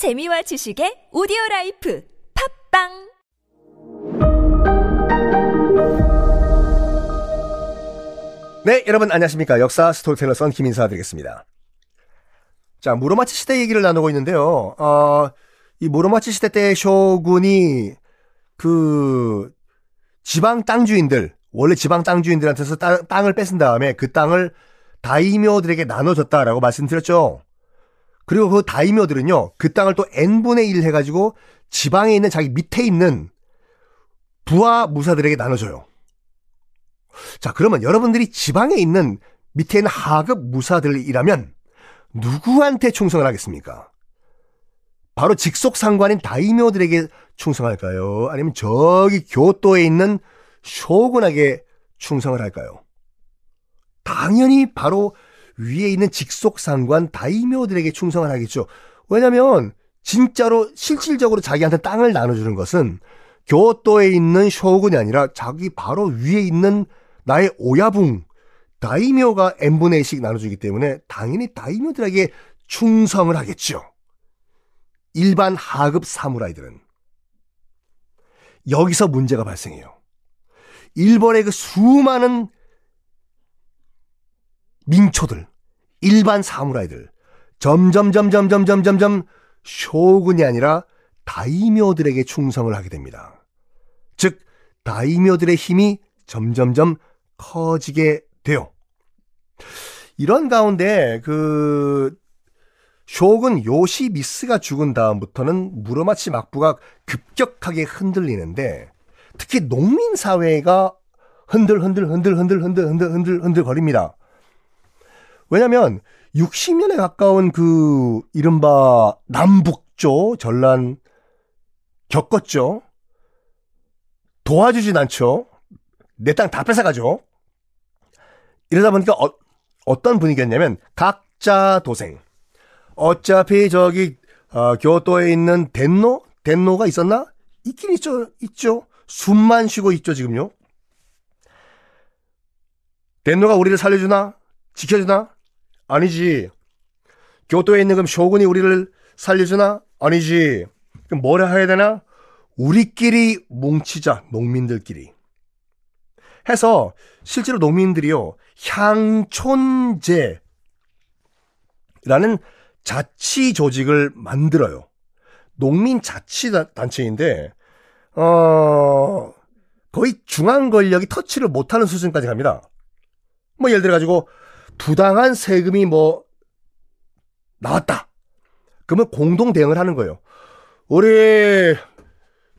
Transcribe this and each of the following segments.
재미와 지식의 오디오 life 팟빵 네, 여러분 안녕하십니까. 역사 스토리텔러 썬킴 인사 드리겠습니다. 자, 무로마치 시대 얘기를 나누고 있는데요. 어, 이 무로마치 시대 때 쇼군이 그 지방 땅 주인들, 원래 지방 땅 주인들한테서 땅, 땅을 뺏은 다음에 그 땅을 다이묘들에게 나눠줬다라고 말씀드렸죠. 그리고 그 다이묘들은요, 그 땅을 또 n분의 1 해가지고 지방에 있는 자기 밑에 있는 부하 무사들에게 나눠줘요. 자, 그러면 여러분들이 지방에 있는 밑에 있는 하급 무사들이라면 누구한테 충성을 하겠습니까? 바로 직속 상관인 다이묘들에게 충성할까요? 아니면 저기 교토에 있는 쇼군에게 충성을 할까요? 당연히 바로 위에 있는 직속 상관 다이묘들에게 충성을 하겠죠. 왜냐면 진짜로 실질적으로 자기한테 땅을 나눠주는 것은 교토에 있는 쇼군이 아니라 자기 바로 위에 있는 나의 오야붕 다이묘가 n분의 1씩 나눠주기 때문에 당연히 다이묘들에게 충성을 하겠죠. 일반 하급 사무라이들은 여기서 문제가 발생해요. 일본의 그 수많은 민초들, 일반 사무라이들, 점점, 점점, 점점, 점점, 쇼군이 아니라 다이묘들에게 충성을 하게 됩니다. 즉, 다이묘들의 힘이 점점점 커지게 돼요. 이런 가운데, 그, 쇼군 요시미스가 죽은 다음부터는 무로마치 막부가 급격하게 흔들리는데, 특히 농민 사회가 흔들 흔들 흔들 흔들 흔들 흔들 흔들 흔들 거립니다. 왜냐면 60년에 가까운 그 이른바 남북조 전란 겪었죠. 도와주진 않죠. 내 땅 다 뺏어가죠. 이러다 보니까 어, 어떤 분위기였냐면 각자 도생. 어차피 저기 어, 교토에 있는 덴노 덴노가 있었나? 있긴 있죠. 있죠. 숨만 쉬고 있죠 지금요. 덴노가 우리를 살려주나? 지켜주나? 아니지. 교토에 있는 그럼 쇼군이 우리를 살려주나? 아니지. 그럼 뭐라 해야 되나? 우리끼리 뭉치자, 농민들끼리. 해서 실제로 농민들이요, 향촌제라는 자치 조직을 만들어요. 농민 자치 단체인데, 어, 거의 중앙 권력이 터치를 못하는 수준까지 갑니다. 뭐 예를 들어 가지고 부당한 세금이 뭐 나왔다. 그러면 공동 대응을 하는 거예요. 우리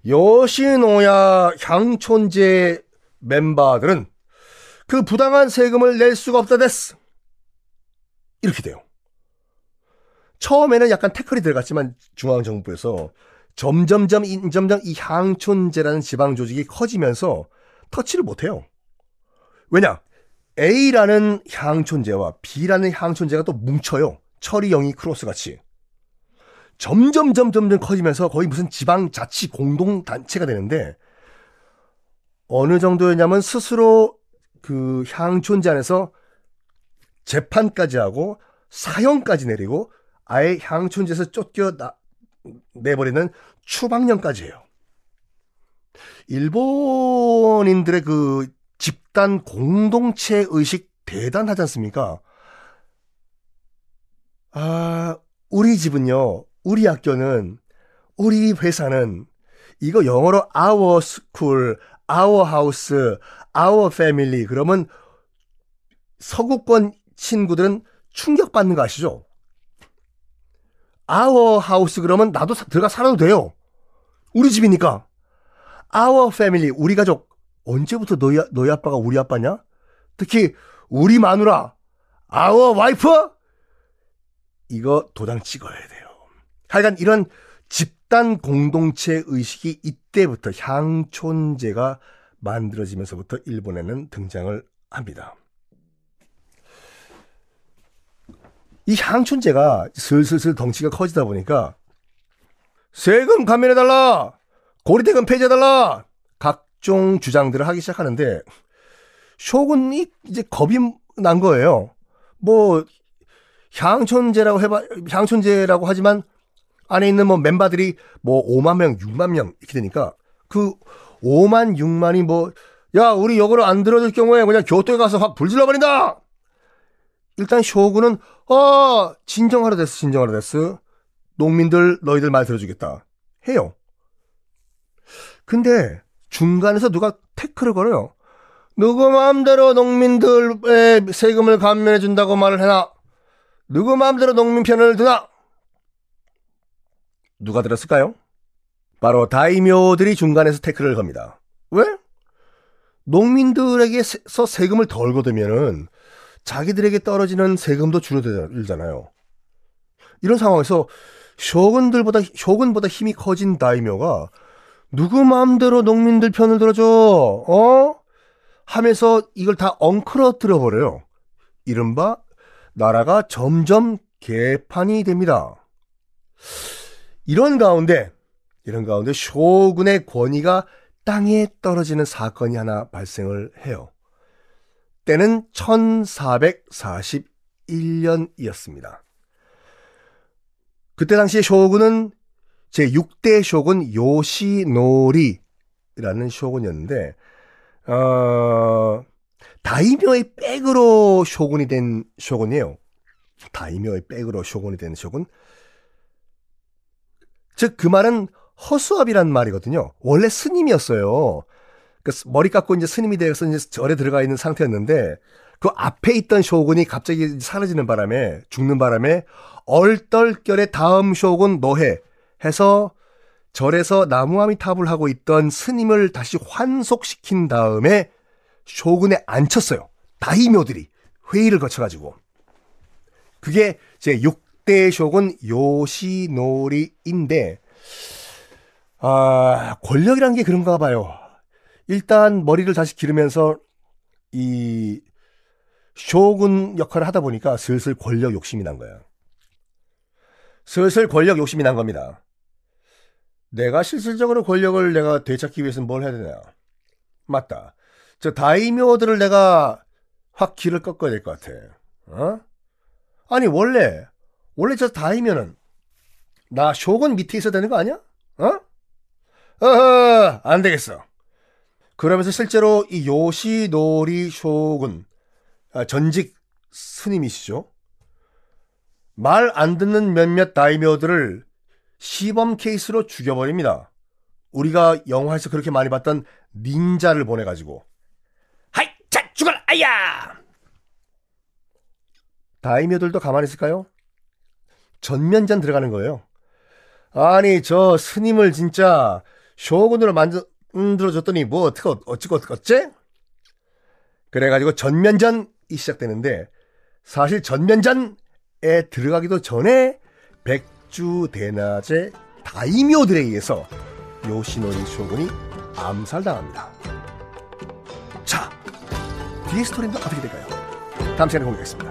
여신오야 향촌제 멤버들은 그 부당한 세금을 낼 수가 없다 됐어. 이렇게 돼요. 처음에는 약간 태클이 들어갔지만 중앙정부에서 점점점 점점 이 향촌제라는 지방 조직이 커지면서 터치를 못해요. 왜냐? A라는 향촌제와 B라는 향촌제가 또 뭉쳐요. 철이 영이 크로스 같이. 점점 점 점 커지면서 거의 무슨 지방 자치 공동 단체가 되는데 어느 정도였냐면 스스로 그 향촌제 안에서 재판까지 하고 사형까지 내리고 아예 향촌제에서 쫓겨 나, 내버리는 추방령까지 해요. 일본인들의 그 집단 공동체 의식 대단하지 않습니까? 아, 우리 집은요, 우리 학교는, 우리 회사는, 이거 영어로 our school, our house, our family, 그러면 서구권 친구들은 충격받는 거 아시죠? our house 그러면 나도 들어가 살아도 돼요. 우리 집이니까. our family, 우리 가족. 언제부터 너희, 너희 아빠가 우리 아빠냐? 특히 우리 마누라, our wife? 이거 도장 찍어야 돼요. 하여간 이런 집단 공동체 의식이 이때부터 향촌제가 만들어지면서부터 일본에는 등장을 합니다. 이 향촌제가 슬슬슬 덩치가 커지다 보니까 세금 감면해달라! 고리대금 폐지해달라! 각종 주장들을 하기 시작하는데 쇼군이 이제 겁이 난 거예요. 뭐 향촌제라고 해봐 향촌제라고 하지만 안에 있는 뭐 멤버들이 뭐 5만 명, 6만 명 이렇게 되니까 그 5만, 6만이 뭐, 야, 우리 요거를 안 들어줄 경우에 그냥 교토에 가서 확 불질러 버린다! 일단 쇼군은, 어, 진정하라 됐어, 진정하라 됐어. 농민들, 너희들 말 들어주겠다. 해요. 근데 중간에서 누가 태클을 걸어요. 누구 마음대로 농민들의 세금을 감면해 준다고 말을 해나? 누구 마음대로 농민 편을 드나? 누가 들었을까요? 바로 다이묘들이 중간에서 태클을 겁니다. 왜? 농민들에게서 세금을 덜 걷으면은 자기들에게 떨어지는 세금도 줄어들잖아요. 이런 상황에서 쇼군들보다 쇼군보다 힘이 커진 다이묘가 누구 마음대로 농민들 편을 들어줘, 어? 하면서 이걸 다 엉클어뜨려 버려요. 이른바 나라가 점점 개판이 됩니다. 이런 가운데 이런 가운데 쇼군의 권위가 땅에 떨어지는 사건이 하나 발생을 해요. 때는 1441년이었습니다. 그때 당시에 쇼군은 제6대 쇼군 요시노리라는 쇼군이었는데, 어, 다이묘의 백으로 쇼군이 된 쇼군이에요. 다이묘의 백으로 쇼군이 된 쇼군. 즉, 그 말은 허수아비란 말이거든요. 원래 스님이었어요. 그 머리 깎고 이제 스님이 되어서 이제 절에 들어가 있는 상태였는데 그 앞에 있던 쇼군이 갑자기 사라지는 바람에 죽는 바람에 얼떨결에 다음 쇼군 노해 해서 절에서 나무아미탑을 하고 있던 스님을 다시 환속시킨 다음에 쇼군에 앉혔어요. 다이묘들이 회의를 거쳐가지고 그게 제 6대 쇼군 요시노리인데 아, 권력이란 게 그런가 봐요. 일단 머리를 다시 기르면서 이 쇼군 역할을 하다 보니까 슬슬 권력 욕심이 난 거야. 슬슬 권력 욕심이 난 겁니다. 내가 실질적으로 권력을 내가 되찾기 위해서는 뭘 해야 되냐? 맞다. 저 다이묘들을 내가 확 길을 꺾어야 될 것 같아. 어? 아니 원래 원래 저 다이묘는 나 쇼군 밑에 있어야 되는 거 아니야? 어? 어허, 안 되겠어. 그러면서 실제로 이 요시노리 쇼군, 아, 전직 스님이시죠. 말 안 듣는 몇몇 다이묘들을 시범 케이스로 죽여버립니다. 우리가 영화에서 그렇게 많이 봤던 닌자를 보내가지고. 하이! 자, 죽어라! 아야! 다이묘들도 가만히 있을까요? 전면전 들어가는 거예요. 아니, 저 스님을 진짜 쇼군으로 만들어줬더니 뭐 어떻게 어찌고 어찌? 그래가지고 전면전이 시작되는데 사실 전면전에 들어가기도 전에 백 주 대낮의 다이묘들에 의해서 요시노리 쇼군이 암살당합니다. 자, 뒤의 스토리는 어떻게 될까요? 다음 시간에 공개하겠습니다.